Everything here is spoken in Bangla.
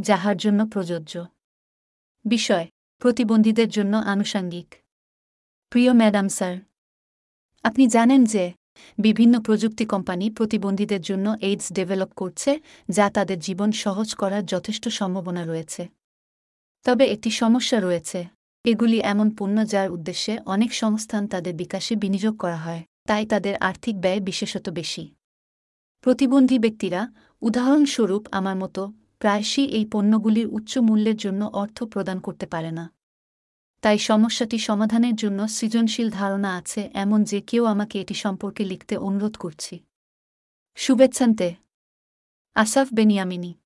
যাহার জন্য প্রযোজ্য। বিষয়, প্রতিবন্ধীদের জন্য আনুষাঙ্গিক। প্রিয় ম্যাডাম স্যার, আপনি জানেন যে বিভিন্ন প্রযুক্তি কোম্পানি প্রতিবন্ধীদের জন্য এইডস ডেভেলপ করছে যা তাদের জীবন সহজ করার যথেষ্ট সম্ভাবনা রয়েছে। তবে একটি সমস্যা রয়েছে, এগুলি এমন পণ্য যার উদ্দেশ্যে অনেক সংস্থান তাদের বিকাশে বিনিয়োগ করা হয়, তাই তাদের আর্থিক ব্যয় বিশেষত বেশি। প্রতিবন্ধী ব্যক্তিরা, উদাহরণস্বরূপ আমার মতো প্রায়শই এই পণ্যগুলির উচ্চ মূল্যের জন্য অর্থ প্রদান করতে পারে না। তাই সমস্যাটি সমাধানের জন্য সৃজনশীল ধারণা আছে এমন যে কেউ আমাকে এটি সম্পর্কে লিখতে অনুরোধ করছি। শুভেচ্ছান্তে। আসাফ বেনিয়ামিনী।